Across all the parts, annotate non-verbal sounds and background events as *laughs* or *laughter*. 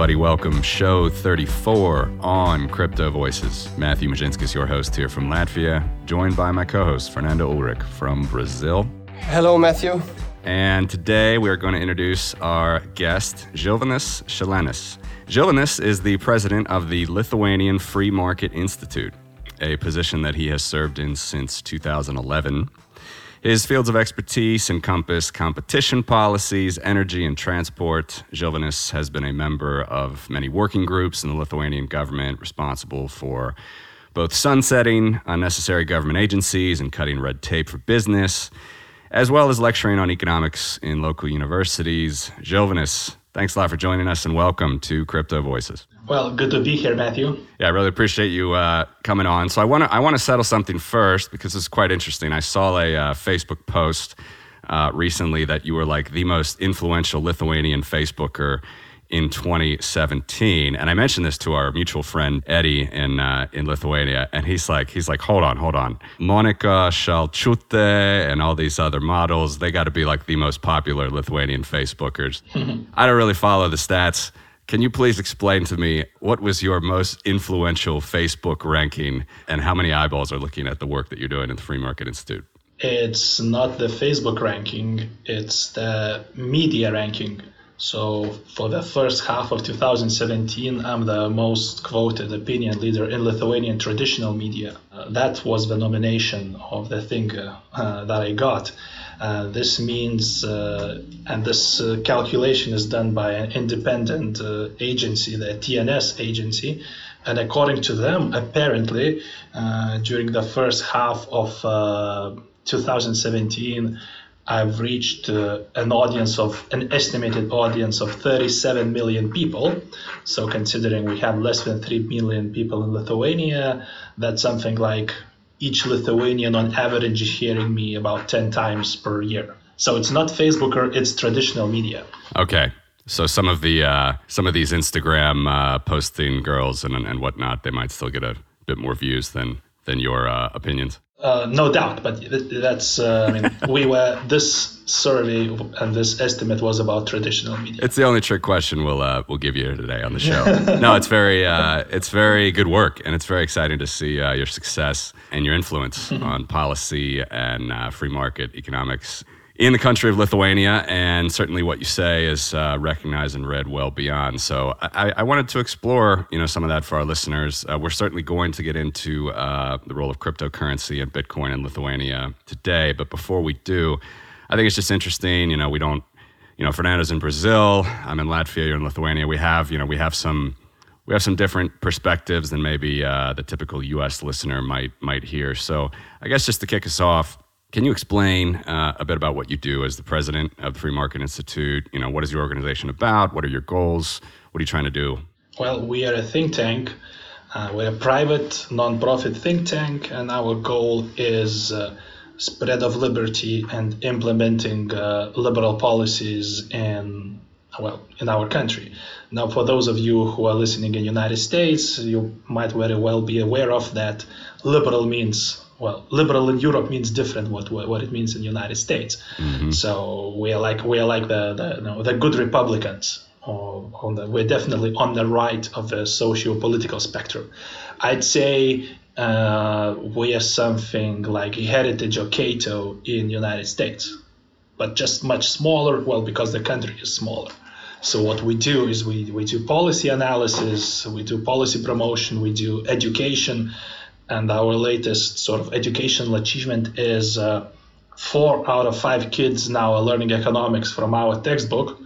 everybody. Welcome, show 34 on Crypto Voices. Matthew Mezhinskis, your host here from Latvia, joined by my co host, Fernando Ulrich from Brazil. Hello, Matthew. And today we are going to introduce our guest, Žilvinas Šilenis. Žilvinas is the president of the Lithuanian Free Market Institute, a position that he has served in since 2011. His fields of expertise encompass competition policies, energy, and transport. Žilvinas has been a member of many working groups in the Lithuanian government responsible for both sunsetting unnecessary government agencies and cutting red tape for business, as well as lecturing on economics in local universities. Žilvinas, thanks a lot for joining us and welcome to Crypto Voices. Well, good to be here, Matthew. Yeah, I really appreciate you uh, coming on. So I want to I want to settle something first because it's quite interesting. I saw a uh, Facebook post uh, recently that you were like the most influential Lithuanian Facebooker in 2017, and I mentioned this to our mutual friend Eddie in uh, in Lithuania, and he's like he's like hold on hold on, Monica Shalchute and all these other models they got to be like the most popular Lithuanian Facebookers. *laughs* I don't really follow the stats. Can you please explain to me what was your most influential Facebook ranking and how many eyeballs are looking at the work that you're doing at the Free Market Institute? It's not the Facebook ranking, it's the media ranking. So, for the first half of 2017, I'm the most quoted opinion leader in Lithuanian traditional media. Uh, that was the nomination of the thing uh, that I got. Uh, this means, uh, and this uh, calculation is done by an independent uh, agency, the TNS agency. And according to them, apparently, uh, during the first half of 2017, I've reached an audience of an estimated audience of 37 million people. So, considering we have less than 3 million people in Lithuania, that's something like each Lithuanian on average is hearing me about 10 times per year. So it's not Facebook or it's traditional media. Okay. So some of the uh, some of these Instagram uh, posting girls and and whatnot, they might still get a bit more views than than your uh, opinions. Uh, no doubt, but that's uh, I mean *laughs* we were this survey and this estimate was about traditional media. It's the only trick question we'll uh, we'll give you today on the show. *laughs* no, it's very uh, it's very good work, and it's very exciting to see uh, your success and your influence on policy and uh, free market economics in the country of Lithuania, and certainly what you say is uh, recognized and read well beyond. So I, I, wanted to explore, you know, some of that for our listeners. Uh, we're certainly going to get into uh, the role of cryptocurrency and Bitcoin in Lithuania today, but before we do, I think it's just interesting. You know, we don't, you know, Fernando's in Brazil. I'm in Latvia. You're in Lithuania. We have, you know, we have some. We have some different perspectives than maybe uh, the typical U.S. listener might might hear. So, I guess just to kick us off, can you explain uh, a bit about what you do as the president of the Free Market Institute? You know, what is your organization about? What are your goals? What are you trying to do? Well, we are a think tank. Uh, we're a private, non-profit think tank, and our goal is uh, spread of liberty and implementing uh, liberal policies in well in our country. Now, for those of you who are listening in United States, you might very well be aware of that liberal means well, liberal in Europe means different what what it means in the United States. Mm-hmm. So we are like we are like the the, you know, the good Republicans. Or on the, we're definitely on the right of the socio-political spectrum. I'd say uh, we are something like Heritage or Cato in the United States, but just much smaller. Well, because the country is smaller. So what we do is we, we do policy analysis, we do policy promotion, we do education, and our latest sort of educational achievement is uh, four out of five kids now are learning economics from our textbook.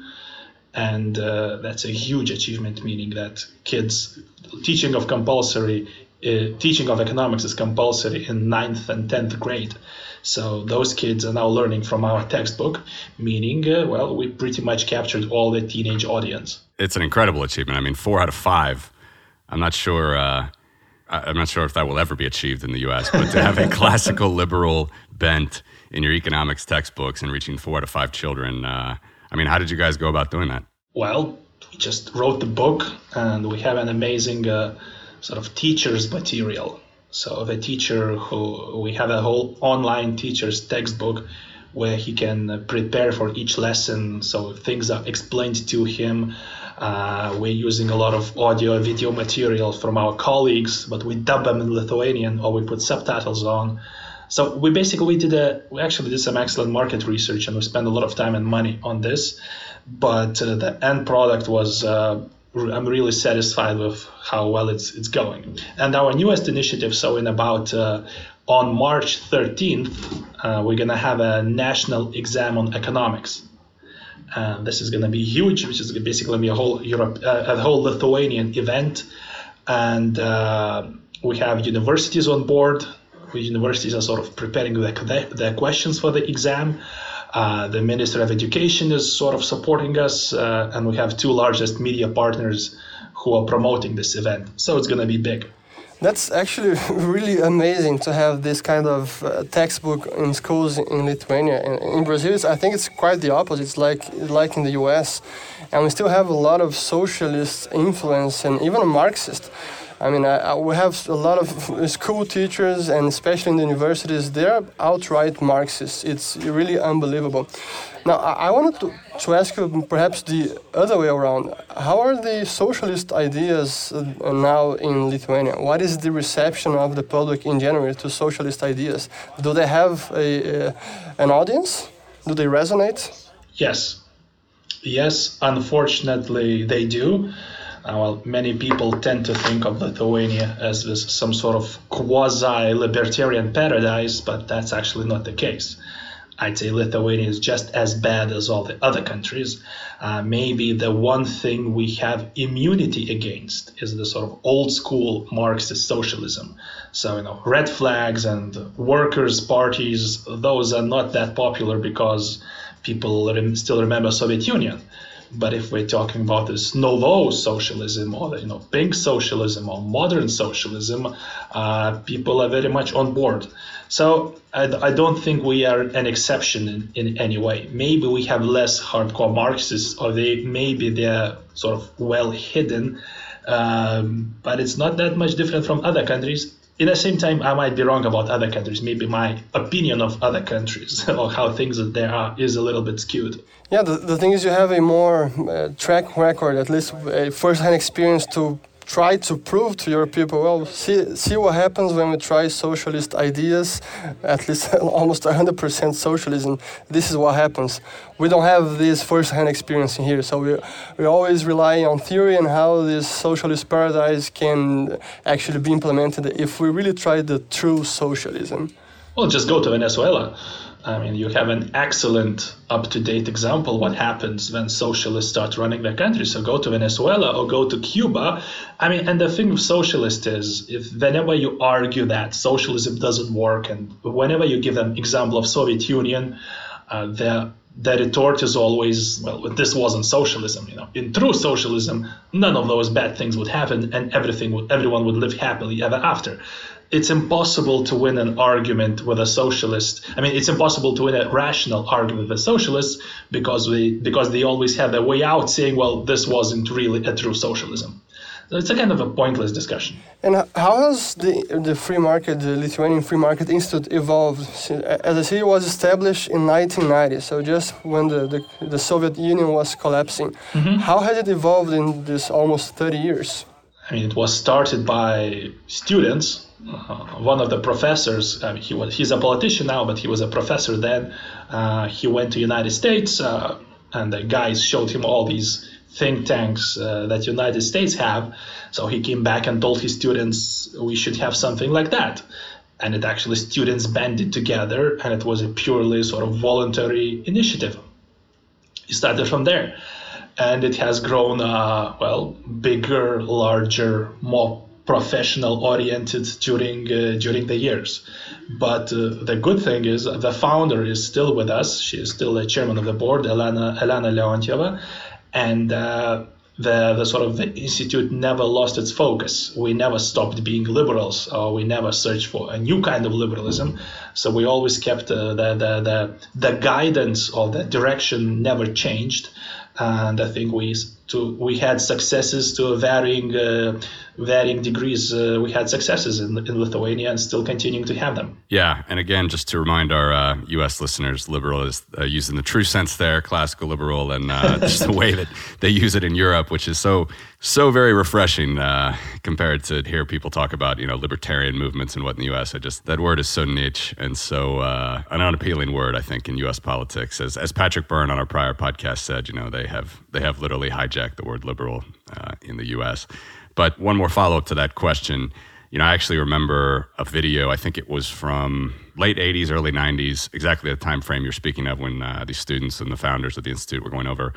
And uh, that's a huge achievement meaning that kids teaching of compulsory uh, teaching of economics is compulsory in ninth and 10th grade. So those kids are now learning from our textbook meaning uh, well we pretty much captured all the teenage audience. It's an incredible achievement. I mean four out of five. I'm not sure uh, I'm not sure if that will ever be achieved in the US, but to have a *laughs* classical liberal bent in your economics textbooks and reaching four out of five children, uh, I mean, how did you guys go about doing that? Well, we just wrote the book and we have an amazing uh, sort of teacher's material. So the teacher who we have a whole online teacher's textbook where he can prepare for each lesson. So things are explained to him Uh, we're using a lot of audio and video material from our colleagues, but we dub them in Lithuanian or we put subtitles on. So we basically did a we actually did some excellent market research and we spent a lot of time and money on this, but uh, the end product was. Uh, I'm really satisfied with how well it's it's going. And our newest initiative, so in about uh, on March 13th, uh, we're gonna have a national exam on economics. Uh, this is gonna be huge, which is basically be a whole Europe, uh, a whole Lithuanian event, and uh, we have universities on board. The universities are sort of preparing the, the questions for the exam. Uh, the Minister of Education is sort of supporting us, uh, and we have two largest media partners who are promoting this event. So it's going to be big. That's actually *laughs* really amazing to have this kind of uh, textbook in schools in Lithuania. And in Brazil, I think it's quite the opposite. It's like like in the U.S., and we still have a lot of socialist influence and even a Marxist. I mean, I, I, we have a lot of school teachers, and especially in the universities, they're outright Marxists. It's really unbelievable. Now, I, I wanted to, to ask you perhaps the other way around. How are the socialist ideas uh, now in Lithuania? What is the reception of the public in general to socialist ideas? Do they have a, a an audience? Do they resonate? Yes. Yes, unfortunately, they do. Uh, well, many people tend to think of Lithuania as this, some sort of quasi libertarian paradise, but that's actually not the case. I'd say Lithuania is just as bad as all the other countries. Uh, maybe the one thing we have immunity against is the sort of old school Marxist socialism. So, you know, red flags and workers' parties, those are not that popular because people still remember Soviet Union. But if we're talking about this novo socialism or you know pink socialism or modern socialism, uh, people are very much on board. So I, I don't think we are an exception in, in any way. Maybe we have less hardcore Marxists, or they maybe they're sort of well hidden, um, but it's not that much different from other countries in the same time, I might be wrong about other countries. Maybe my opinion of other countries *laughs* or how things that there are is a little bit skewed. Yeah, the, the thing is, you have a more uh, track record, at least a first-hand experience to try to prove to your people, well, see, see what happens when we try socialist ideas, at least *laughs* almost 100% socialism. This is what happens. We don't have this first-hand experience in here, so we, we always rely on theory and how this socialist paradise can actually be implemented if we really try the true socialism. Well, just go to Venezuela. I mean, you have an excellent up to date example what happens when socialists start running their country. So go to Venezuela or go to Cuba. I mean, and the thing with socialists is if whenever you argue that socialism doesn't work, and whenever you give an example of Soviet Union, uh, the retort is always, well, this wasn't socialism. You know, in true socialism, none of those bad things would happen, and everything would, everyone would live happily ever after it's impossible to win an argument with a socialist. I mean, it's impossible to win a rational argument with socialists because we because they always have their way out saying, well, this wasn't really a true socialism. So it's a kind of a pointless discussion. And how has the the free market, the Lithuanian Free Market Institute, evolved? As I say, it was established in 1990, so just when the, the, the Soviet Union was collapsing. Mm -hmm. How has it evolved in this almost 30 years? I mean, it was started by students uh, one of the professors, uh, he was he's a politician now, but he was a professor then. Uh, he went to United States, uh, and the guys showed him all these think tanks uh, that United States have. So he came back and told his students we should have something like that. And it actually students banded together, and it was a purely sort of voluntary initiative. It started from there, and it has grown uh, well bigger, larger, more professional oriented during uh, during the years. But uh, the good thing is the founder is still with us. She is still the chairman of the board, Elena Elena Leontjeva, and uh, the the sort of the institute never lost its focus. We never stopped being liberals, or we never searched for a new kind of liberalism. So we always kept uh, the, the the the guidance or the direction never changed, and I think we to we had successes to varying uh, varying degrees. Uh, we had successes in, in Lithuania and still continuing to have them. Yeah, and again, just to remind our uh, U.S. listeners, liberal is uh, used in the true sense there, classical liberal, and uh, *laughs* just the way that they use it in Europe, which is so so very refreshing uh, compared to hear people talk about you know libertarian movements and what in the U.S. I just that word is so niche and so uh, an unappealing word, I think, in U.S. politics. As as Patrick Byrne on our prior podcast said, you know they have they have literally hijacked the word liberal in the U.S. But one more follow up to that question. You know, I actually remember a video. I think it was from late '80s, early '90s, exactly the time frame you're speaking of when uh, these students and the founders of the institute were going over.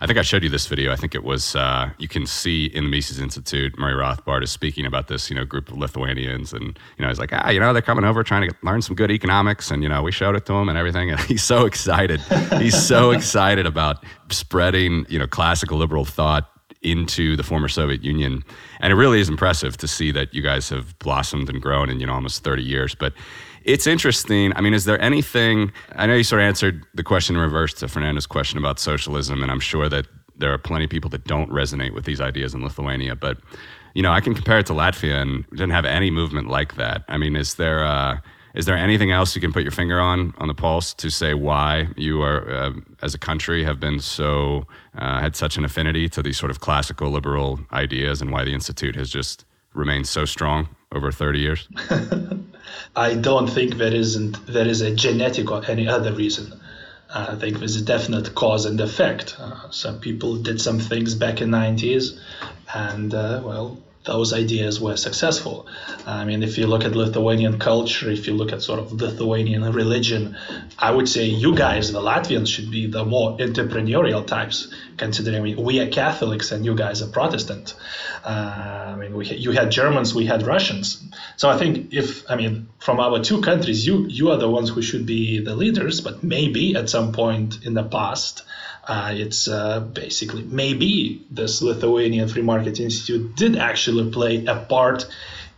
I think I showed you this video. I think it was uh, you can see in the Mises Institute, Murray Rothbard is speaking about this, you know, group of Lithuanians, and you know, he's like, ah, you know, they're coming over trying to get, learn some good economics, and you know, we showed it to him and everything, and *laughs* he's so excited. he's so *laughs* excited about spreading, you know, classical liberal thought into the former Soviet Union. And it really is impressive to see that you guys have blossomed and grown in, you know, almost 30 years. But it's interesting. I mean, is there anything, I know you sort of answered the question in reverse to Fernando's question about socialism, and I'm sure that there are plenty of people that don't resonate with these ideas in Lithuania, but you know, I can compare it to Latvia and didn't have any movement like that. I mean, is there, uh, is there anything else you can put your finger on on the pulse to say why you are, uh, as a country, have been so uh, had such an affinity to these sort of classical liberal ideas, and why the institute has just remained so strong over 30 years? *laughs* I don't think there isn't there is a genetic or any other reason. Uh, I think there's a definite cause and effect. Uh, some people did some things back in 90s, and uh, well, those ideas were successful. I mean, if you look at Lithuanian culture, if you look at sort of Lithuanian religion, I would say you guys, the Latvians, should be the more entrepreneurial types, considering we, we are Catholics and you guys are Protestant. Uh, I mean, we, you had Germans, we had Russians. So I think if, I mean, from our two countries, you, you are the ones who should be the leaders, but maybe at some point in the past, uh, it's uh, basically maybe this Lithuanian Free Market Institute did actually play a part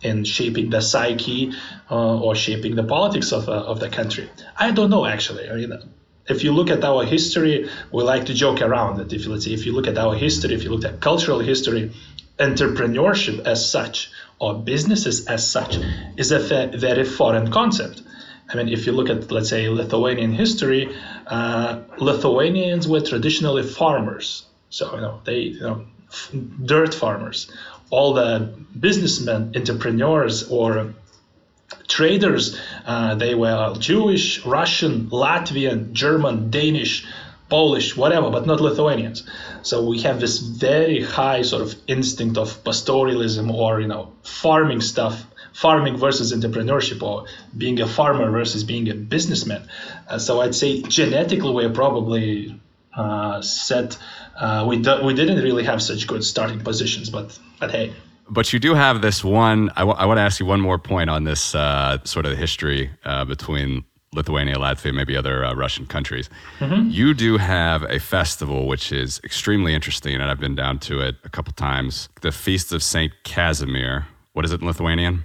in shaping the psyche uh, or shaping the politics of, uh, of the country. I don't know actually. I mean, if you look at our history, we like to joke around that if let's say if you look at our history, if you look at cultural history, entrepreneurship as such or businesses as such is a very foreign concept. I mean, if you look at, let's say, Lithuanian history, uh, Lithuanians were traditionally farmers. So, you know, they, you know, f- dirt farmers. All the businessmen, entrepreneurs, or traders, uh, they were Jewish, Russian, Latvian, German, Danish, Polish, whatever, but not Lithuanians. So we have this very high sort of instinct of pastoralism or, you know, farming stuff farming versus entrepreneurship or being a farmer versus being a businessman. Uh, so I'd say genetically we're probably uh, set. Uh, we do, we didn't really have such good starting positions, but but hey. But you do have this one. I, w- I want to ask you one more point on this uh, sort of history uh, between Lithuania, Latvia, maybe other uh, Russian countries. Mm-hmm. You do have a festival which is extremely interesting, and I've been down to it a couple times. The Feast of Saint Casimir. What is it in Lithuanian?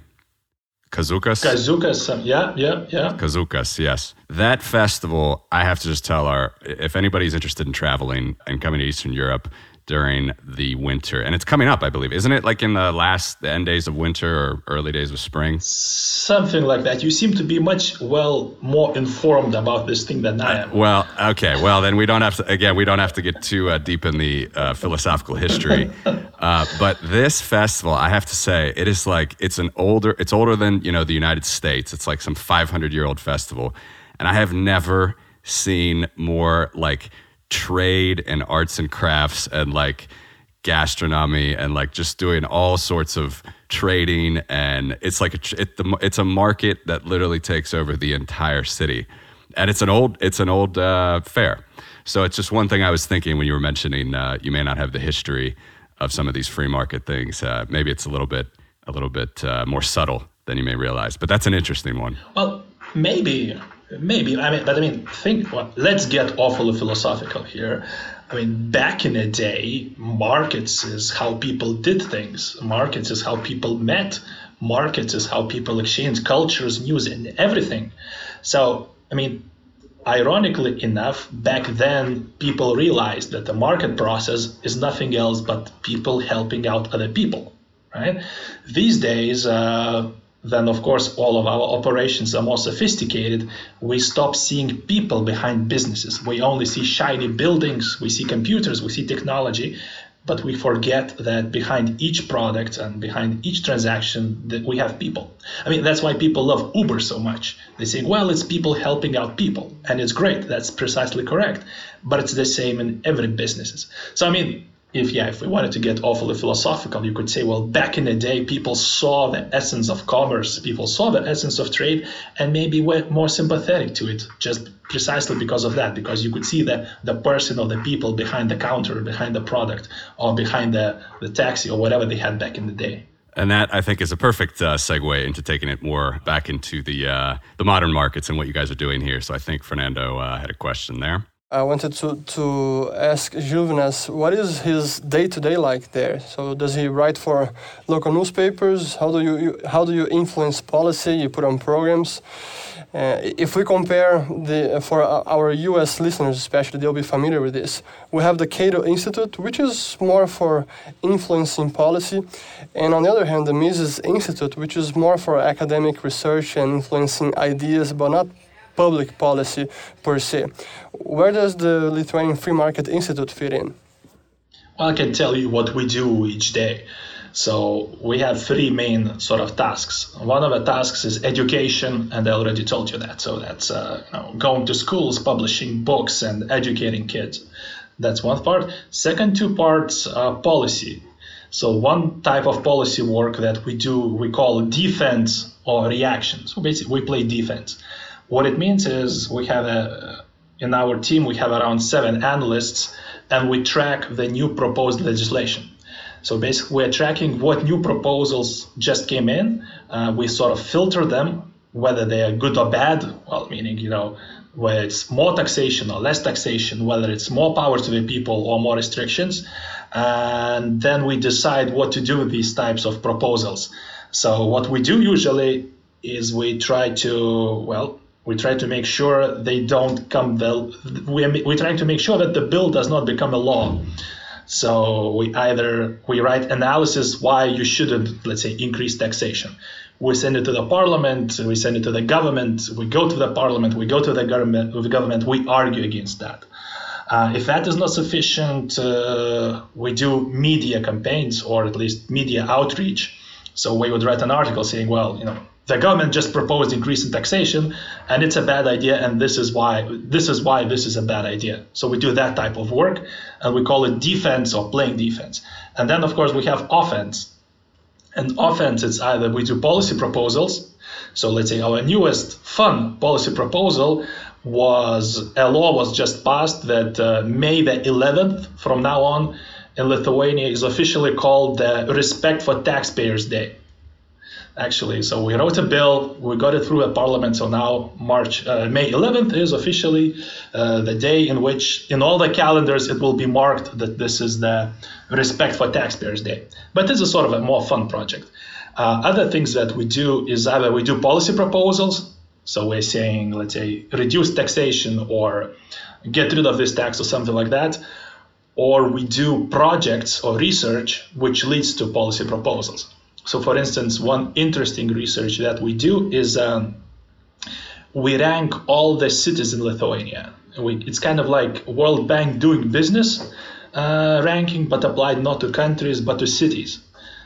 Kaziukas? Kaziukas, um, yeah, yeah, yeah. Kaziukas, yes. That festival, I have to just tell our, if anybody's interested in traveling and coming to Eastern Europe, during the winter. And it's coming up, I believe. Isn't it like in the last, the end days of winter or early days of spring? Something like that. You seem to be much, well, more informed about this thing than I am. Uh, well, okay. Well, then we don't have to, again, we don't have to get too uh, deep in the uh, philosophical history. *laughs* Uh, but this festival, I have to say, it is like, it's an older, it's older than, you know, the United States. It's like some 500 year old festival. And I have never seen more like, trade and arts and crafts and like gastronomy and like just doing all sorts of trading. And it's like a, it, the, it's a market that literally takes over the entire city. And it's an old it's an old uh, fair. So it's just one thing i was thinking when you were mentioning uh, you may not have the history of some of these free market things. Uh, maybe it's a little bit a little bit uh, more subtle than you may realize but that's an interesting one. Well maybe Maybe I mean, but I mean, think. Well, let's get awfully philosophical here. I mean, back in the day, markets is how people did things. Markets is how people met. Markets is how people exchange cultures, news, and everything. So, I mean, ironically enough, back then people realized that the market process is nothing else but people helping out other people, right? These days, uh, then of course all of our operations are more sophisticated. We stop seeing people behind businesses. We only see shiny buildings, we see computers, we see technology, but we forget that behind each product and behind each transaction that we have people. I mean that's why people love uber so much. They say well it's people helping out people. And it's great. That's precisely correct. But it's the same in every businesses. So i mean if yeah if we wanted to get awfully philosophical you could say well back in the day people saw the essence of commerce people saw the essence of trade and maybe were more sympathetic to it just precisely because of that because you could see the the person or the people behind the counter behind the product or behind the the taxi or whatever they had back in the day and that I think is a perfect uh, segue into taking it more back into the uh, the modern markets and what you guys are doing here. So I think Fernando uh, had a question there. I wanted to, to ask Žilvinas, what is his day-to-day like there? So does he write for local newspapers? How do you, you how do you influence policy? You put on programs. Uh, if we compare the for our U.S. listeners, especially, they'll be familiar with this. We have the Cato Institute, which is more for influencing policy, and on the other hand, the Mises Institute, which is more for academic research and influencing ideas, but not public policy per se. Where does the Lithuanian Free Market Institute fit in? Well, I can tell you what we do each day. So we have three main sort of tasks. One of the tasks is education, and I already told you that. So that's uh, you know, going to schools, publishing books, and educating kids. That's one part. Second two parts are policy. So one type of policy work that we do, we call defense or reaction. So basically, we play defense. What it means is we have a in our team we have around seven analysts and we track the new proposed legislation. So basically, we're tracking what new proposals just came in. Uh, we sort of filter them, whether they are good or bad. Well, meaning you know whether it's more taxation or less taxation, whether it's more power to the people or more restrictions, and then we decide what to do with these types of proposals. So what we do usually is we try to well we try to make sure they don't come we we trying to make sure that the bill does not become a law. So we either we write analysis why you shouldn't let's say increase taxation. We send it to the parliament we send it to the government we go to the parliament we go to the government the government we argue against that. Uh, if that is not sufficient uh, we do media campaigns or at least media outreach. So we would write an article saying well you know the government just proposed increase in taxation and it's a bad idea and this is why this is why this is a bad idea. So we do that type of work and we call it defense or playing defense. And then of course we have offense. And offense it's either we do policy proposals. So let's say our newest fun policy proposal was a law was just passed that uh, may the 11th from now on in lithuania is officially called the respect for taxpayers day actually. So we wrote a bill, we got it through a parliament. So now March, uh, May 11th is officially uh, the day in which, in all the calendars, it will be marked that this is the Respect for Taxpayers Day. But this is sort of a more fun project. Uh, other things that we do is either we do policy proposals. So we're saying, let's say, reduce taxation or get rid of this tax or something like that. Or we do projects or research which leads to policy proposals. So, for instance, one interesting research that we do is um, we rank all the cities in Lithuania. We, it's kind of like World Bank doing business uh, ranking, but applied not to countries but to cities.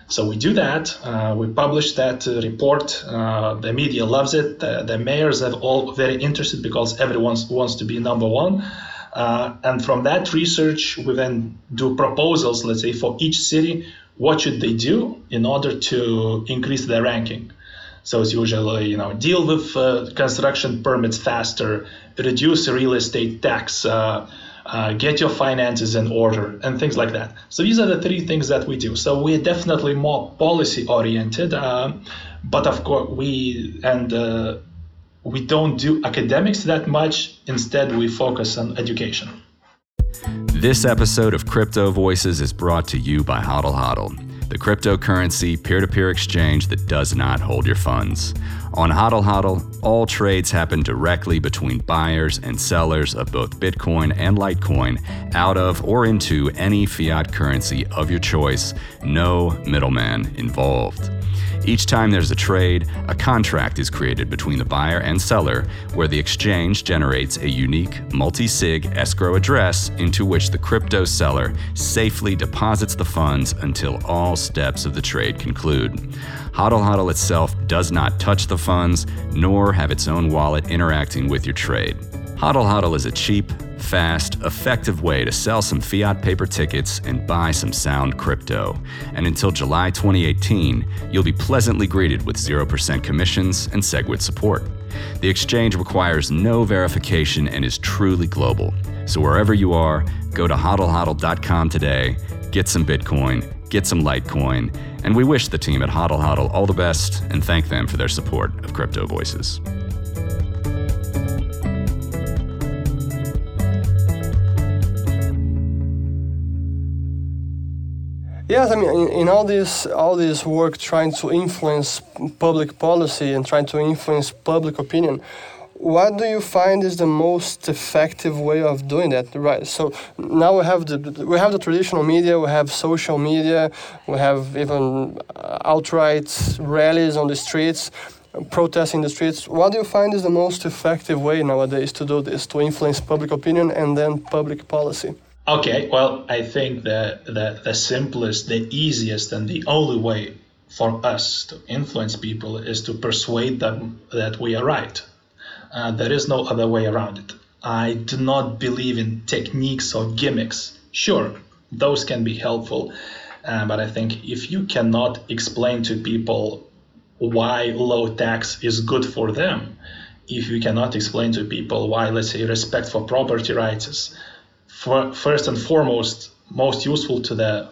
So we do that. Uh, we publish that uh, report. Uh, the media loves it. The, the, mayors are all very interested because everyone wants to be number one. Uh, and from that research, we then do proposals, let's say, for each city what should they do in order to increase their ranking? So it's usually, you know, deal with uh, construction permits faster, reduce real estate tax, uh, uh, get your finances in order, and things like that. So these are the three things that we do. So we're definitely more policy oriented, uh, but of course we and uh, we don't do academics that much. Instead, we focus on education. This episode of Crypto Voices is brought to you by Hodl Hodl. the cryptocurrency peer to peer exchange that does not hold your funds. On HODL HODL, all trades happen directly between buyers and sellers of both Bitcoin and Litecoin out of or into any fiat currency of your choice, no middleman involved. Each time there's a trade, a contract is created between the buyer and seller where the exchange generates a unique multi sig escrow address into which the crypto seller safely deposits the funds until all steps of the trade conclude. HODL HODL itself does not touch the funds nor have its own wallet interacting with your trade. HODL HODL is a cheap, fast, effective way to sell some fiat paper tickets and buy some sound crypto. And until July 2018, you'll be pleasantly greeted with 0% commissions and SegWit support. The exchange requires no verification and is truly global. So wherever you are, go to hodlhodl.com today, get some Bitcoin, get some Litecoin, and we wish the team at HODL HODL all the best and thank them for their support of Crypto Voices. Yes, I mean, in, in, all this all this work trying to influence public policy and trying to influence public opinion, what do you find is the most effective way of doing that? Right. So now we have the we have the traditional media, we have social media, we have even uh, outright rallies on the streets, protests in the streets. What do you find is the most effective way nowadays to do this, to influence public opinion and then public policy? Okay, well, I think that the, the simplest, the easiest, and the only way for us to influence people is to persuade them that we are right. Uh, there is no other way around it. I do not believe in techniques or gimmicks. Sure, those can be helpful, uh, but I think if you cannot explain to people why low tax is good for them, if you cannot explain to people why, let's say, respect for property rights is for, first and foremost most useful to the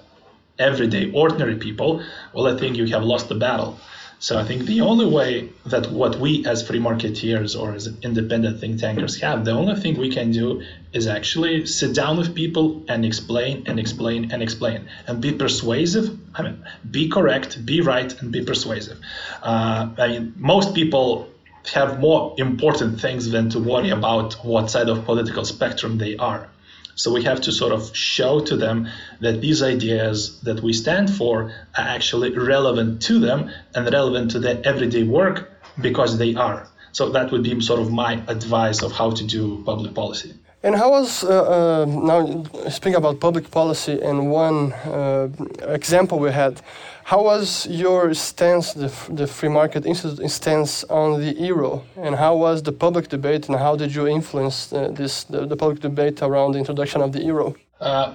everyday ordinary people, well, I think you have lost the battle. So I think the only way that what we as free marketeers or as independent think tankers have, the only thing we can do is actually sit down with people and explain and explain and explain and be persuasive. I mean, be correct, be right, and be persuasive. Uh, I mean, most people have more important things than to worry about what side of political spectrum they are. So we have to sort of show to them that these ideas that we stand for are actually relevant to them and relevant to their everyday work because they are. So that would be sort of my advice of how to do public policy. And how was uh, uh, now speaking about public policy and one uh, example we had? How was your stance, the, the Free Market Institute stance on the euro, and how was the public debate, and how did you influence uh, this the, the, public debate around the introduction of the euro? Uh,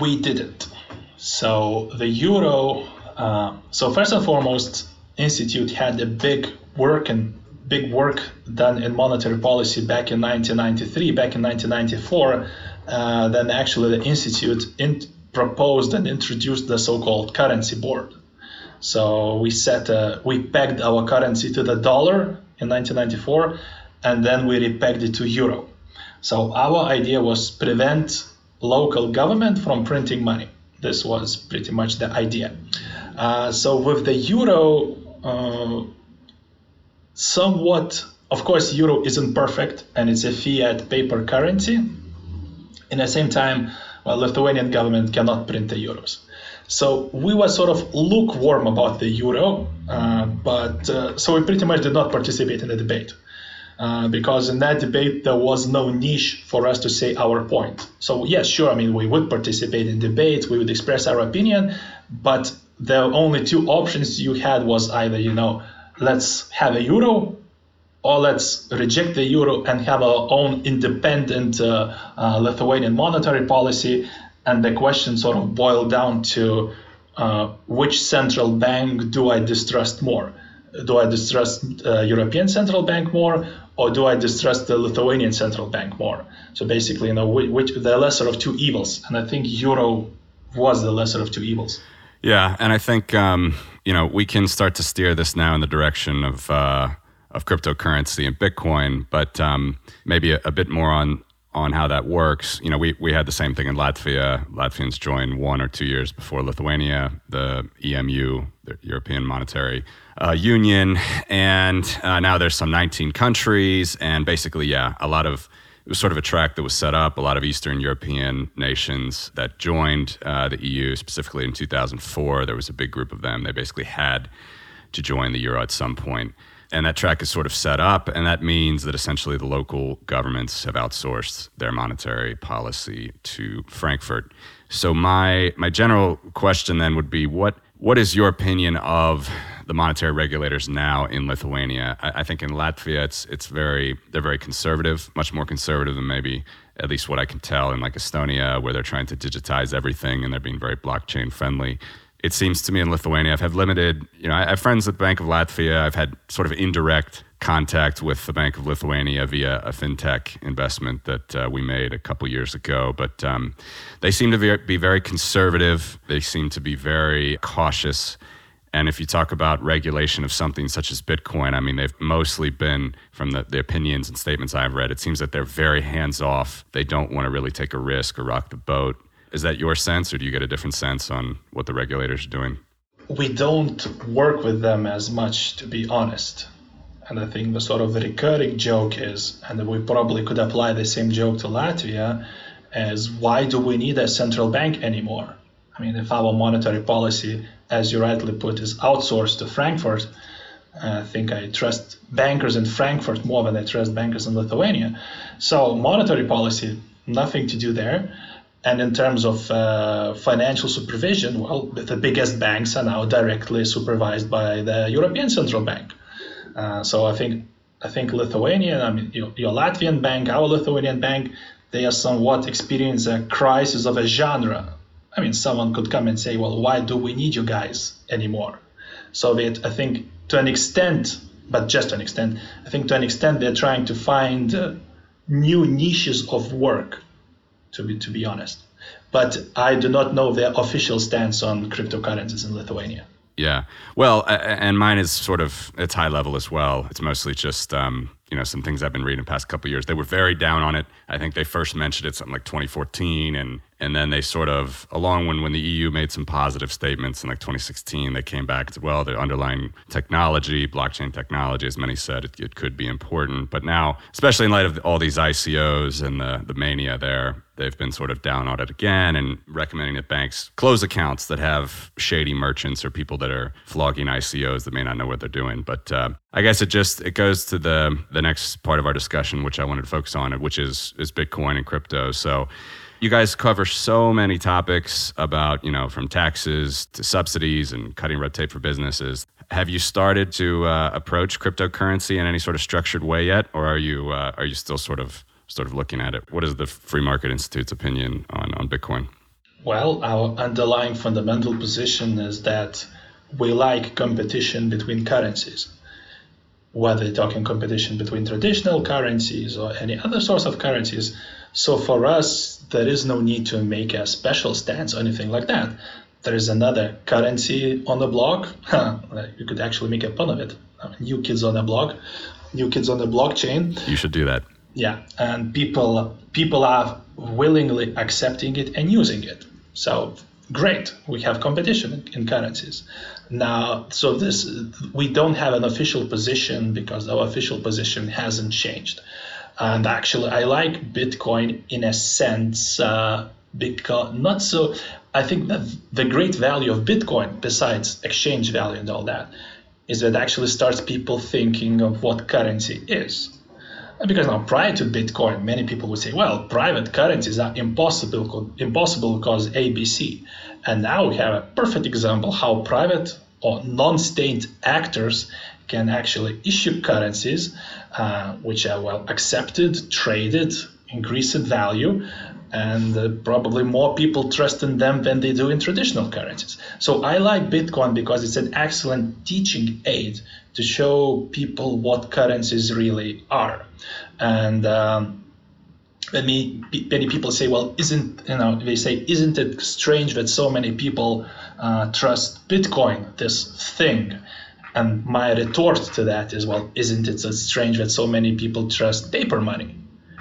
we didn't. So the euro. Uh, so first and foremost, institute had a big work and big work done in monetary policy back in 1993, back in 1994. Uh, then actually the institute in, proposed and introduced the so-called currency board. So we set a, we pegged our currency to the dollar in 1994, and then we repegged it to euro. So our idea was prevent local government from printing money. This was pretty much the idea. Uh, so with the euro, uh, somewhat, of course, euro isn't perfect and it's a fiat paper currency. In the same time, well, Lithuanian government cannot print the euros. So we were sort of lukewarm about the euro, uh, but uh, so we pretty much did not participate in the debate. Uh, because in that debate there was no niche for us to say our point. So yes, sure, I mean we would participate in debates, we would express our opinion, but the only two options you had was either you know let's have a euro or let's reject the euro and have our own independent uh, uh, Lithuanian monetary policy and the question sort of boiled down to uh, which central bank do I distrust more? Do I distrust uh, European Central Bank more, or do I distrust the Lithuanian Central Bank more? So basically, you know, which, which the lesser of two evils, and I think euro was the lesser of two evils. Yeah, and I think um, you know we can start to steer this now in the direction of uh, of cryptocurrency and Bitcoin, but um, maybe a, a, bit more on on how that works. You know, we, we had the same thing in Latvia. Latvians joined one or two years before Lithuania, the EMU, the European Monetary uh, Union. And uh, now there's some 19 countries. And basically, yeah, a lot of it was sort of a track that was set up. A lot of Eastern European nations that joined uh, the EU, specifically in 2004, there was a big group of them. They basically had to join the euro at some point. And that track is sort of set up, and that means that essentially the local governments have outsourced their monetary policy to Frankfurt. So my my general question then would be what what is your opinion of the monetary regulators now in Lithuania? I, I, think in Latvia it's it's very they're very conservative, much more conservative than maybe at least what I can tell in like Estonia, where they're trying to digitize everything and they're being very blockchain friendly it seems to me in Lithuania, I've had limited, you know, I have friends at the Bank of Latvia. I've had sort of indirect contact with the Bank of Lithuania via a fintech investment that uh, we made a couple years ago. But um, they seem to be very conservative. They seem to be very cautious. And if you talk about regulation of something such as Bitcoin, I mean, they've mostly been, from the, the opinions and statements I've read, it seems that they're very hands off. They don't want to really take a risk or rock the boat. Is that your sense, or do you get a different sense on what the regulators are doing? We don't work with them as much, to be honest. And I think the sort of recurring joke is, and we probably could apply the same joke to Latvia, as why do we need a central bank anymore? I mean, if our monetary policy, as you rightly put, is outsourced to Frankfurt, I think I trust bankers in Frankfurt more than I trust bankers in Lithuania. So monetary policy, nothing to do there. And in terms of uh, financial supervision, well, the biggest banks are now directly supervised by the European Central Bank. Uh, so I think I think Lithuania, I mean, your, your, Latvian bank, our Lithuanian bank, they are somewhat experience a crisis of a genre. I mean, someone could come and say, well, why do we need you guys anymore? So I think to an extent, but just to an extent, I think to an extent they're trying to find uh, new niches of work to be to be honest. But I do not know their official stance on cryptocurrencies in Lithuania. Yeah, well, and mine is sort of it's high level as well. It's mostly just um, you know some things I've been reading the past couple years. They were very down on it. I think they first mentioned it something like 2014, and and then they sort of along when when the EU made some positive statements in like 2016, they came back and said, well, the underlying technology, blockchain technology, as many said, it, it could be important. But now, especially in light of all these ICOs and the the mania there, they've been sort of down on it again and recommending that banks close accounts that have shady merchants or people that are flogging ICOs that may not know what they're doing. But uh, I guess it just it goes to the the next part of our discussion, which I wanted to focus on, which is is Bitcoin and crypto. So you guys cover so many topics about you know from taxes to subsidies and cutting red tape for businesses. Have you started to uh, approach cryptocurrency in any sort of structured way yet or are you uh, are you still sort of sort of looking at it? What is the free market institute's opinion on, on bitcoin? Well our underlying fundamental position is that we like competition between currencies whether talking competition between traditional currencies or any other source of currencies. So for us, there is no need to make a special stance or anything like that. There is another currency on the block. *laughs* you could actually make a pun of it. New kids on the block, new kids on the blockchain. You should do that. Yeah, and people people are willingly accepting it and using it. So great, we have competition in currencies. Now, so this we don't have an official position because our official position hasn't changed. And actually, I like Bitcoin in a sense uh, because not so. I think that the great value of Bitcoin, besides exchange value and all that, is that actually starts people thinking of what currency is. Because now, prior to Bitcoin, many people would say, well, private currencies are impossible, impossible because ABC. And now we have a perfect example how private or non-state actors can actually issue currencies uh, which are well accepted, traded, increase in value, and uh, probably more people trust in them than they do in traditional currencies. So I like Bitcoin because it's an excellent teaching aid to show people what currencies really are. And um, many, many people say, well, isn't, you know, they say, isn't it strange that so many people uh, trust Bitcoin, this thing? And my retort to that is, well, isn't it so strange that so many people trust paper money?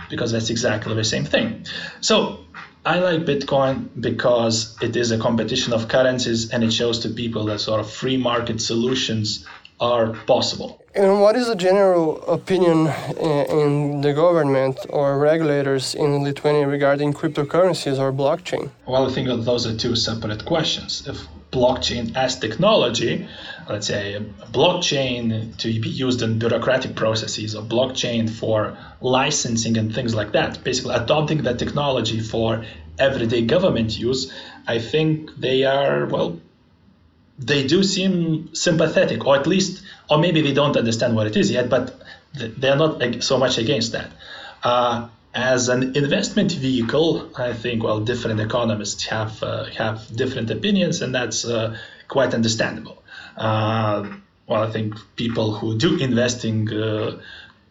because that's exactly the same thing. So I like Bitcoin because it is a competition of currencies and it shows to people that sort of free market solutions are possible. And what is the general opinion eh, in the government or regulators in Lithuania regarding cryptocurrencies or blockchain? Well, I think that those are two separate questions. If blockchain as technology, let's say blockchain to be used in bureaucratic processes or blockchain for licensing and things like that, basically adopting that technology for everyday government use, I think they are, well, they do seem sympathetic, or at least, or maybe they don't understand what it is yet, but they're not so much against that. Uh, as an investment vehicle, I think well, different economists have uh, have different opinions, and that's uh, quite understandable. Uh, well, I think people who do investing, uh,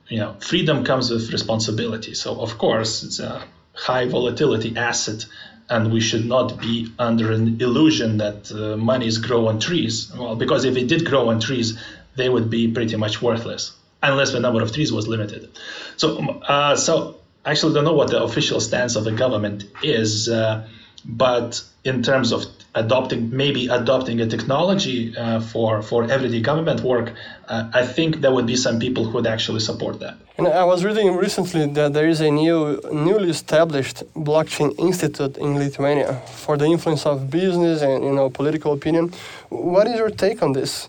you know, freedom comes with responsibility. So of course, it's a high volatility asset and we should not be under an illusion that uh, monies grow on trees. Well, because if it did grow on trees, they would be pretty much worthless unless the number of trees was limited. So, uh, so actually don't know what the official stance of the government is, uh, but in terms of adopting maybe adopting a technology uh, for for everyday government work, uh, I think there would be some people who would actually support that. And I was reading recently that there is a new newly established blockchain institute in Lithuania for the influence of business and you know political opinion. What is your take on this?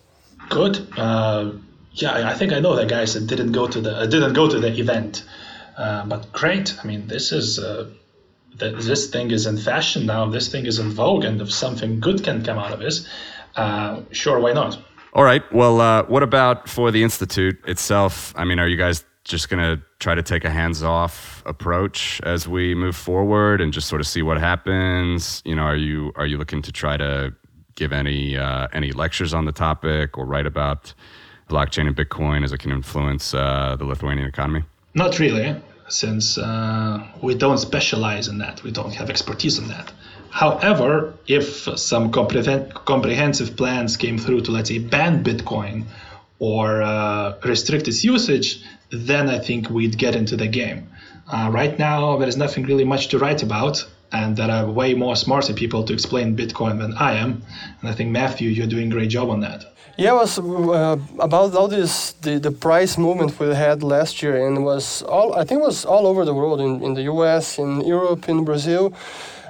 Good. Uh, yeah, I think I know that guys that didn't go to the uh, didn't go to the event, uh, but great. I mean, this is uh, that this thing is in fashion now, this thing is in vogue, and if something good can come out of this, uh, sure, why not? All right. Well, uh, what about for the institute itself? I mean, are you guys just going to try to take a hands-off approach as we move forward and just sort of see what happens? You know, are you are you looking to try to give any uh, any lectures on the topic or write about blockchain and Bitcoin as it can influence uh, the Lithuanian economy? Not really since uh, we don't specialize in that, we don't have expertise in that. However, if some comprehensive plans came through to, let's say, ban Bitcoin or uh, restrict its usage, then I think we'd get into the game. Uh, right now, there is nothing really much to write about, and there are way more smarter people to explain Bitcoin than I am. And I think, Matthew, you're doing a great job on that. Yeah, it was uh, about all this the, the price movement we had last year, and was all I think was all over the world in, in the U.S., in Europe, in Brazil,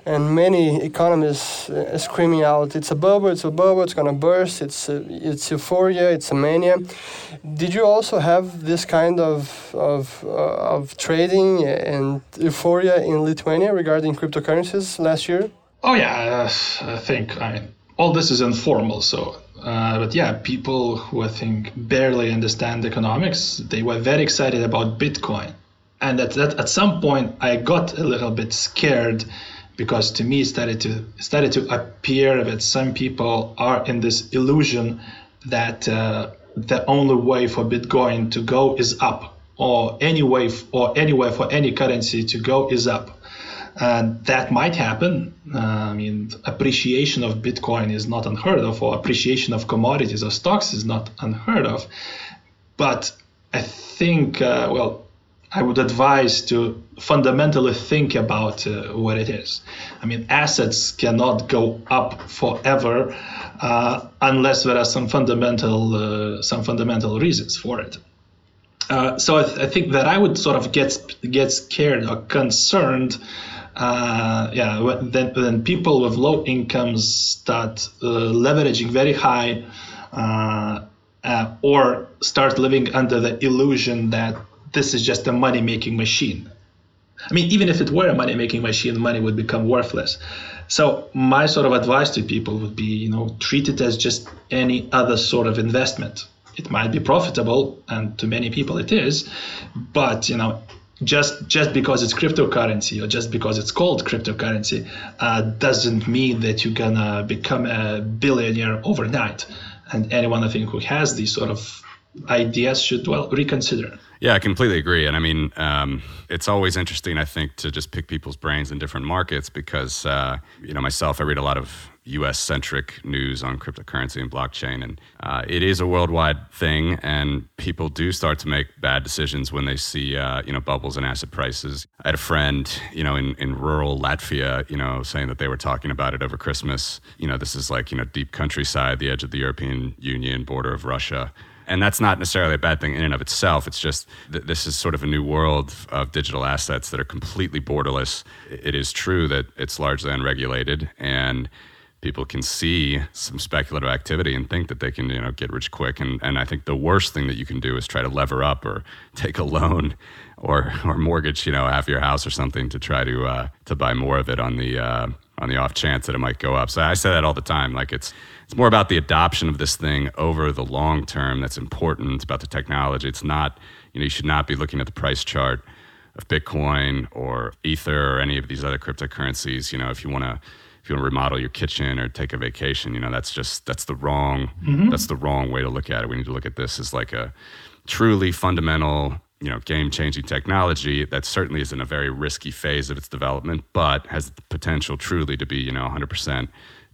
and many economists uh, screaming out, "It's a bubble! It's a bubble! It's gonna burst! It's uh, it's euphoria! It's a mania!" Did you also have this kind of of uh, of trading and euphoria in Lithuania regarding cryptocurrencies last year? Oh yeah, I think I, all this is informal, so uh, but yeah, people who I think barely understand economics, they were very excited about Bitcoin. And at, that, at some point, I got a little bit scared because to me it started to started to appear that some people are in this illusion that uh, the only way for Bitcoin to go is up, or any way f- or anywhere for any currency to go is up. Uh, that might happen. Uh, I mean, appreciation of Bitcoin is not unheard of, or appreciation of commodities or stocks is not unheard of. But I think, uh, well, I would advise to fundamentally think about uh, what it is. I mean, assets cannot go up forever uh, unless there are some fundamental uh, some fundamental reasons for it. so I, th- I, think that I would sort of get get scared or concerned uh, yeah, then, then people with low incomes start uh, leveraging very high uh, uh, or start living under the illusion that this is just a money making machine. I mean, even if it were a money making machine, money would become worthless. So my sort of advice to people would be, you know, treat it as just any other sort of investment. It might be profitable, and to many people it is, but you know, just just because it's cryptocurrency or just because it's called cryptocurrency uh, doesn't mean that you're gonna become a billionaire overnight. And anyone I think who has these sort of ideas should well reconsider. Yeah, I completely agree. And I mean, um, it's always interesting, I think, to just pick people's brains in different markets because, uh, you know, myself, I read a lot of US centric news on cryptocurrency and blockchain. And uh, it is a worldwide thing, and people do start to make bad decisions when they see, uh, you know, bubbles in asset prices. I had a friend, you know, in, in rural Latvia, you know, saying that they were talking about it over Christmas. You know, this is like, you know, deep countryside, the edge of the European Union, border of Russia and that's not necessarily a bad thing in and of itself. It's just th- this is sort of a new world of digital assets that are completely borderless. It is true that it's largely unregulated, and people can see some speculative activity and think that they can, you know, get rich quick. And and I think the worst thing that you can do is try to lever up or *laughs* take a loan or or mortgage, you know, half your house or something to try to uh, to buy more of it on the uh, on the off chance that it might go up. So I say that all the time. Like it's it's more about the adoption of this thing over the long term that's important. It's about the technology. It's not, you know, you should not be looking at the price chart of Bitcoin or Ether or any of these other cryptocurrencies. You know, if you want to if you want to remodel your kitchen or take a vacation, you know, that's just that's the wrong mm-hmm. that's the wrong way to look at it. We need to look at this as like a truly fundamental, you know, game-changing technology that certainly is in a very risky phase of its development, but has the potential truly to be, you know, 100%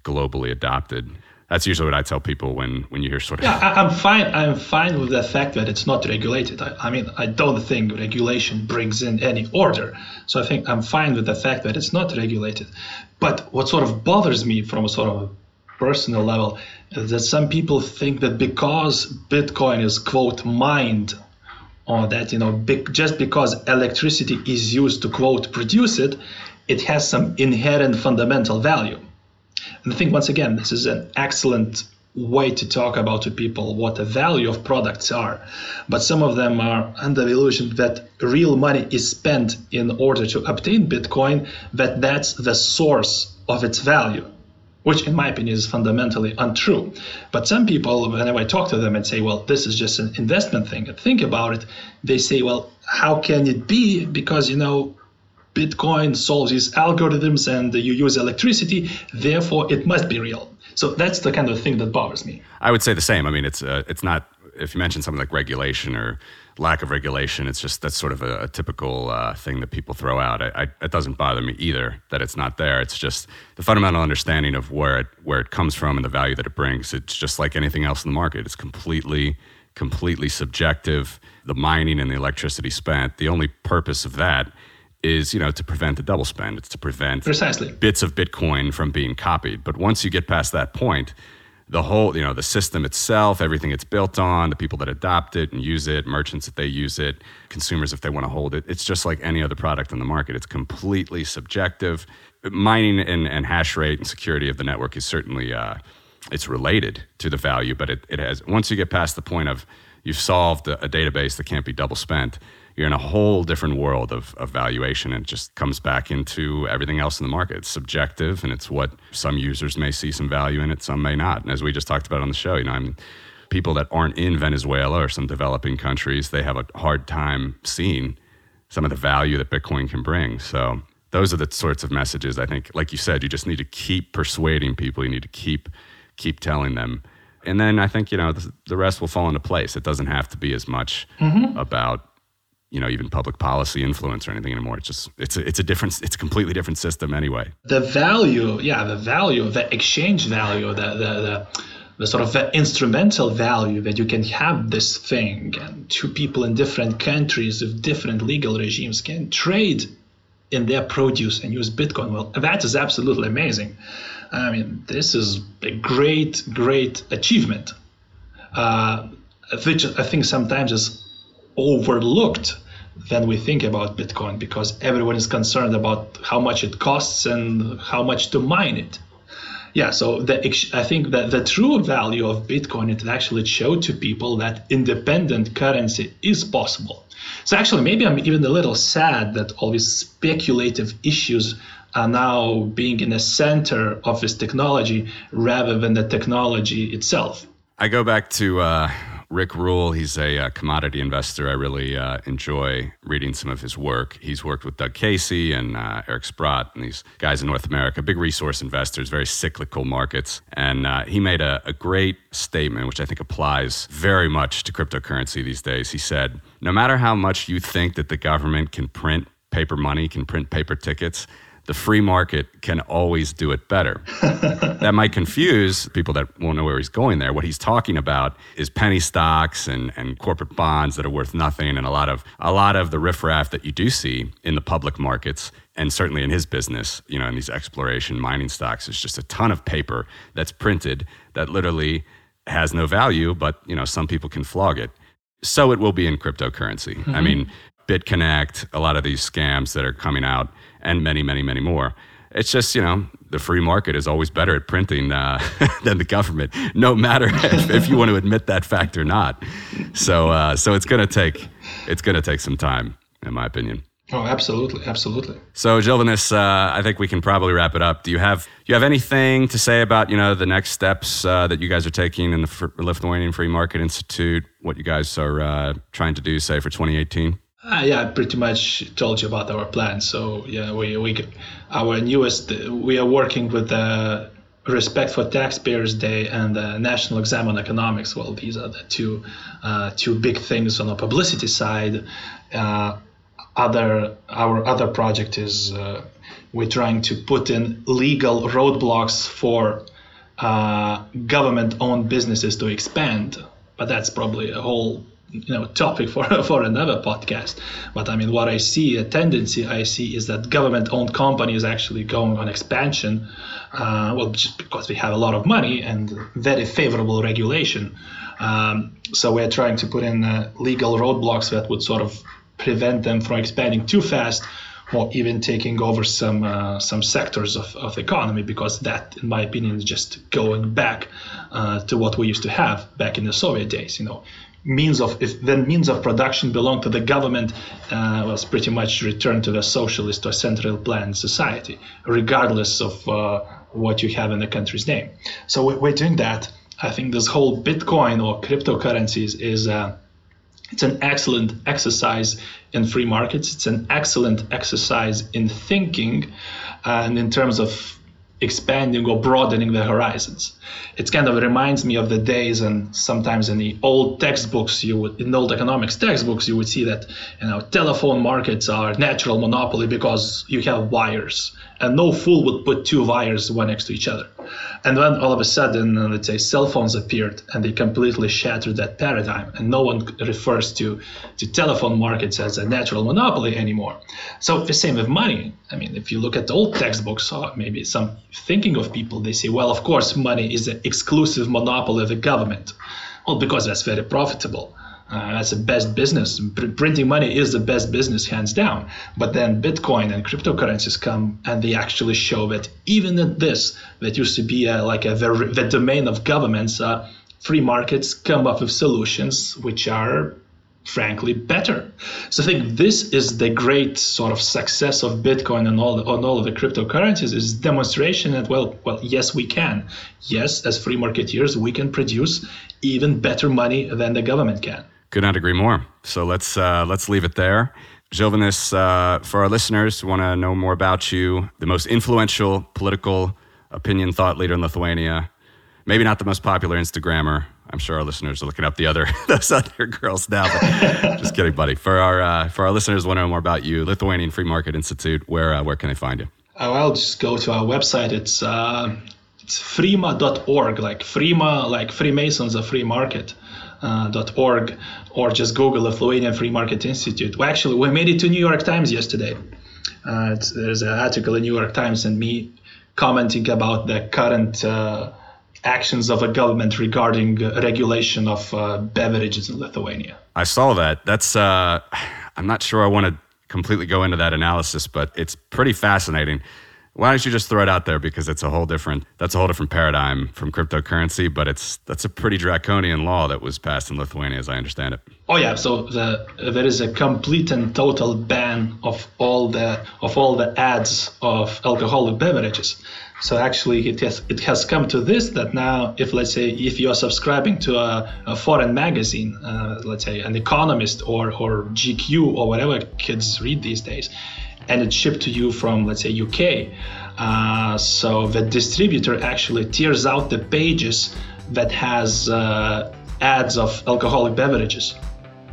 globally adopted that's usually what I tell people when when you hear sort of. Yeah, I, am fine. I'm fine with the fact that it's not regulated. I, I, mean, I don't think regulation brings in any order. So I think I'm fine with the fact that it's not regulated. But what sort of bothers me from a sort of personal level is that some people think that because Bitcoin is quote mined or that you know just because electricity is used to quote produce it it has some inherent fundamental value and I think once again, this is an excellent way to talk about to people what the value of products are. But some of them are under the illusion that real money is spent in order to obtain Bitcoin, that that's the source of its value. Which, in my opinion, is fundamentally untrue. But some people, whenever I talk to them and say, well, this is just an investment thing, and think about it, they say, well, how can it be? Because, you know, Bitcoin solves these algorithms and you use electricity, therefore it must be real. So that's the kind of thing that bothers me. I would say the same. I mean, it's uh, it's not if you mention something like regulation or lack of regulation, it's just that's sort of a, a typical uh, thing that people throw out. I, I, it doesn't bother me either that it's not there. It's just the fundamental understanding of where it where it comes from and the value that it brings. It's just like anything else in the market. It's completely completely subjective. The mining and the electricity spent. The only purpose of that is you know to prevent the double spend. It's to prevent precisely. bits of bitcoin from being copied. But once you get past that point the whole you know the system itself everything it's built on the people that adopt it and use it merchants if they use it consumers if they want to hold it it's just like any other product in the market. It's completely subjective. Mining and, and hash rate and security of the network is certainly uh, it's related to the value but it, it has once you get past the point of you've solved a, a database that can't be double spent you're in a whole different world of, of valuation and it just comes back into everything else in the market. It's subjective and it's what some users may see some value in it, some may not. And as we just talked about on the show, you know, I'm people that aren't in Venezuela or some developing countries, they have a hard time seeing some of the value that Bitcoin can bring. So those are the sorts of messages I think, like you said, you just need to keep persuading people. You need to keep keep telling them. And then I think, you know, the, the rest will fall into place. It doesn't have to be as much mm-hmm. about you know even public policy influence or anything anymore. It's just it's a, it's a different it's a completely different system anyway. The value yeah the value the exchange value the the, the the sort of the instrumental value that you can have this thing and two people in different countries with different legal regimes can trade in their produce and use bitcoin. Well that is absolutely amazing. I mean this is a great great achievement uh, which i think sometimes is overlooked when we think about Bitcoin because everyone is concerned about how much it costs and how much to mine it. Yeah, so the, I think that the true value of Bitcoin it actually showed to people that independent currency is possible. So actually, maybe I'm even a little sad that all these speculative issues are now being in the center of this technology rather than the technology itself. I go back to uh, Rick Rule, he's a uh, commodity investor. I really uh, enjoy reading some of his work. He's worked with Doug Casey and uh, Eric Sprott and these guys in North America, big resource investors, very cyclical markets. And uh, he made a, a great statement, which I think applies very much to cryptocurrency these days. He said, No matter how much you think that the government can print paper money, can print paper tickets, the free market can always do it better. *laughs* that might confuse people that won't know where he's going there. What he's talking about is penny stocks and, and corporate bonds that are worth nothing and a lot of a lot of the riffraff that you do see in the public markets and certainly in his business, you know, in these exploration mining stocks, there's just a ton of paper that's printed that literally has no value, but you know, some people can flog it. So it will be in cryptocurrency. Mm-hmm. I mean, BitConnect, a lot of these scams that are coming out, and many, many, many more. It's just, you know, the free market is always better at printing uh, *laughs* than the government, no matter *laughs* if, if, you want to admit that fact or not. So, uh, so it's going to take, it's going to take some time, in my opinion. Oh, absolutely, absolutely. So, Žilvinas, uh, I think we can probably wrap it up. Do you have do you have anything to say about you know the next steps uh, that you guys are taking in the Lithuanian Free Market Institute? What you guys are uh, trying to do, say for 2018? Uh, yeah, I pretty much told you about our plans. So yeah, we we our newest we are working with the Respect for Taxpayers Day and the National Exam on Economics. Well, these are the two uh, two big things on the publicity side. Uh, other our other project is uh, we're trying to put in legal roadblocks for uh, government-owned businesses to expand, but that's probably a whole you know topic for *laughs* for another podcast. But i mean what i see a tendency i see is that government owned companies actually going on expansion uh, well just because we have a lot of money and very favorable regulation. Um, so we're trying to put in uh, legal roadblocks that would sort of prevent them from expanding too fast or even taking over some uh, some sectors of, of the economy because that in my opinion is just going back uh, to what we used to have back in the Soviet days you know means of if the means of production belong to the government uh, was pretty much returned to the socialist or central planned society regardless of uh, what you have in the country's name. So we're doing that. I think this whole bitcoin or cryptocurrencies is uh, it's an excellent exercise in free markets. It's an excellent exercise in thinking and in terms of expanding or broadening the horizons. It kind of reminds me of the days and sometimes in the old textbooks you would in old economics textbooks you would see that you know telephone markets are natural monopoly because you have wires and no fool would put two wires one next to each other. And then all of a sudden, uh, let's say cell phones appeared and they completely shattered that paradigm. And no one refers to, to telephone markets as a natural monopoly anymore. So the same with money. I mean, if you look at old textbooks or maybe some thinking of people, they say, well, of course, money is an exclusive monopoly of the government. Well, because that's very profitable. Uh, that's the best business. Pr- printing money is the best business, hands down. But then Bitcoin and cryptocurrencies come and they actually show that even at this, that used to be like a very, the domain of governments, uh, free markets come up with solutions which are frankly better. So I think this is the great sort of success of Bitcoin and all on all of the cryptocurrencies is demonstration that well well yes we can. Yes, as free marketeers we can produce even better money than the government can. Could not agree more. So let's uh, let's leave it there. Žilvinas, uh, for our listeners who want to know more about you, the most influential political opinion thought leader in Lithuania, maybe not the most popular Instagrammer. I'm sure our listeners are looking up the other *laughs* those other girls now. *laughs* just kidding, buddy. For our uh, for our listeners, want to know more about you, Lithuanian Free Market Institute. Where uh, where can they find you? Oh, I'll just go to our website. It's uh, it's freema.org, like Freema, like Freemasons, a free market. Uh, .org or just Google the Lithuanian Free Market Institute. Well, actually, we made it to New York Times yesterday. Uh, there's an article in New York Times and me commenting about the current uh, actions of a government regarding regulation of uh, beverages in Lithuania. I saw that. That's uh, *sighs* I'm not sure I want to completely go into that analysis, but it's pretty fascinating why don't you just throw it out there? Because it's a whole different that's a whole different paradigm from cryptocurrency but it's that's a pretty draconian law that was passed in lithuania as i understand it. Oh yeah. So the, there is a complete and total ban of all the of all the ads of alcoholic beverages. So actually it has it has come to this that now if let's say if you're subscribing to a, a foreign magazine uh, let's say an economist or or gq or whatever kids read these days and it's shipped to you from, let's say, UK. Uh, so the distributor actually tears out the pages that has uh, ads of alcoholic beverages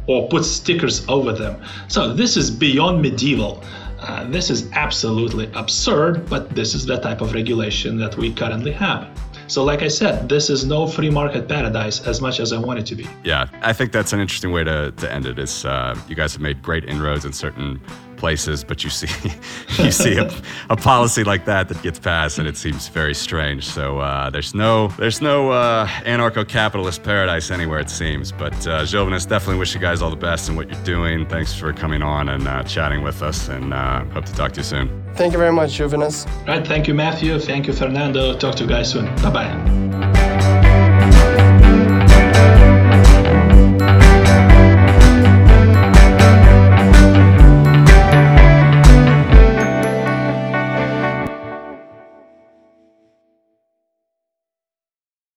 or puts stickers over them. So this is beyond medieval. Uh, this is absolutely absurd, but this is the type of regulation that we currently have. So, like I said, this is no free market paradise as much as I want it to be. Yeah, I think that's an interesting way to, to end it. Is uh, you guys have made great inroads in certain places, but you see *laughs* you see a, a, policy like that that gets passed, and it seems very strange. So uh, there's no there's no uh, anarcho-capitalist paradise anywhere it seems. But uh, Žilvinas, definitely wish you guys all the best in what you're doing. Thanks for coming on and uh, chatting with us, and uh, hope to talk to you soon. Thank you very much, Žilvinas. Right, thank you, Matthew. Thank you, Fernando. Talk to you guys soon. Bye bye.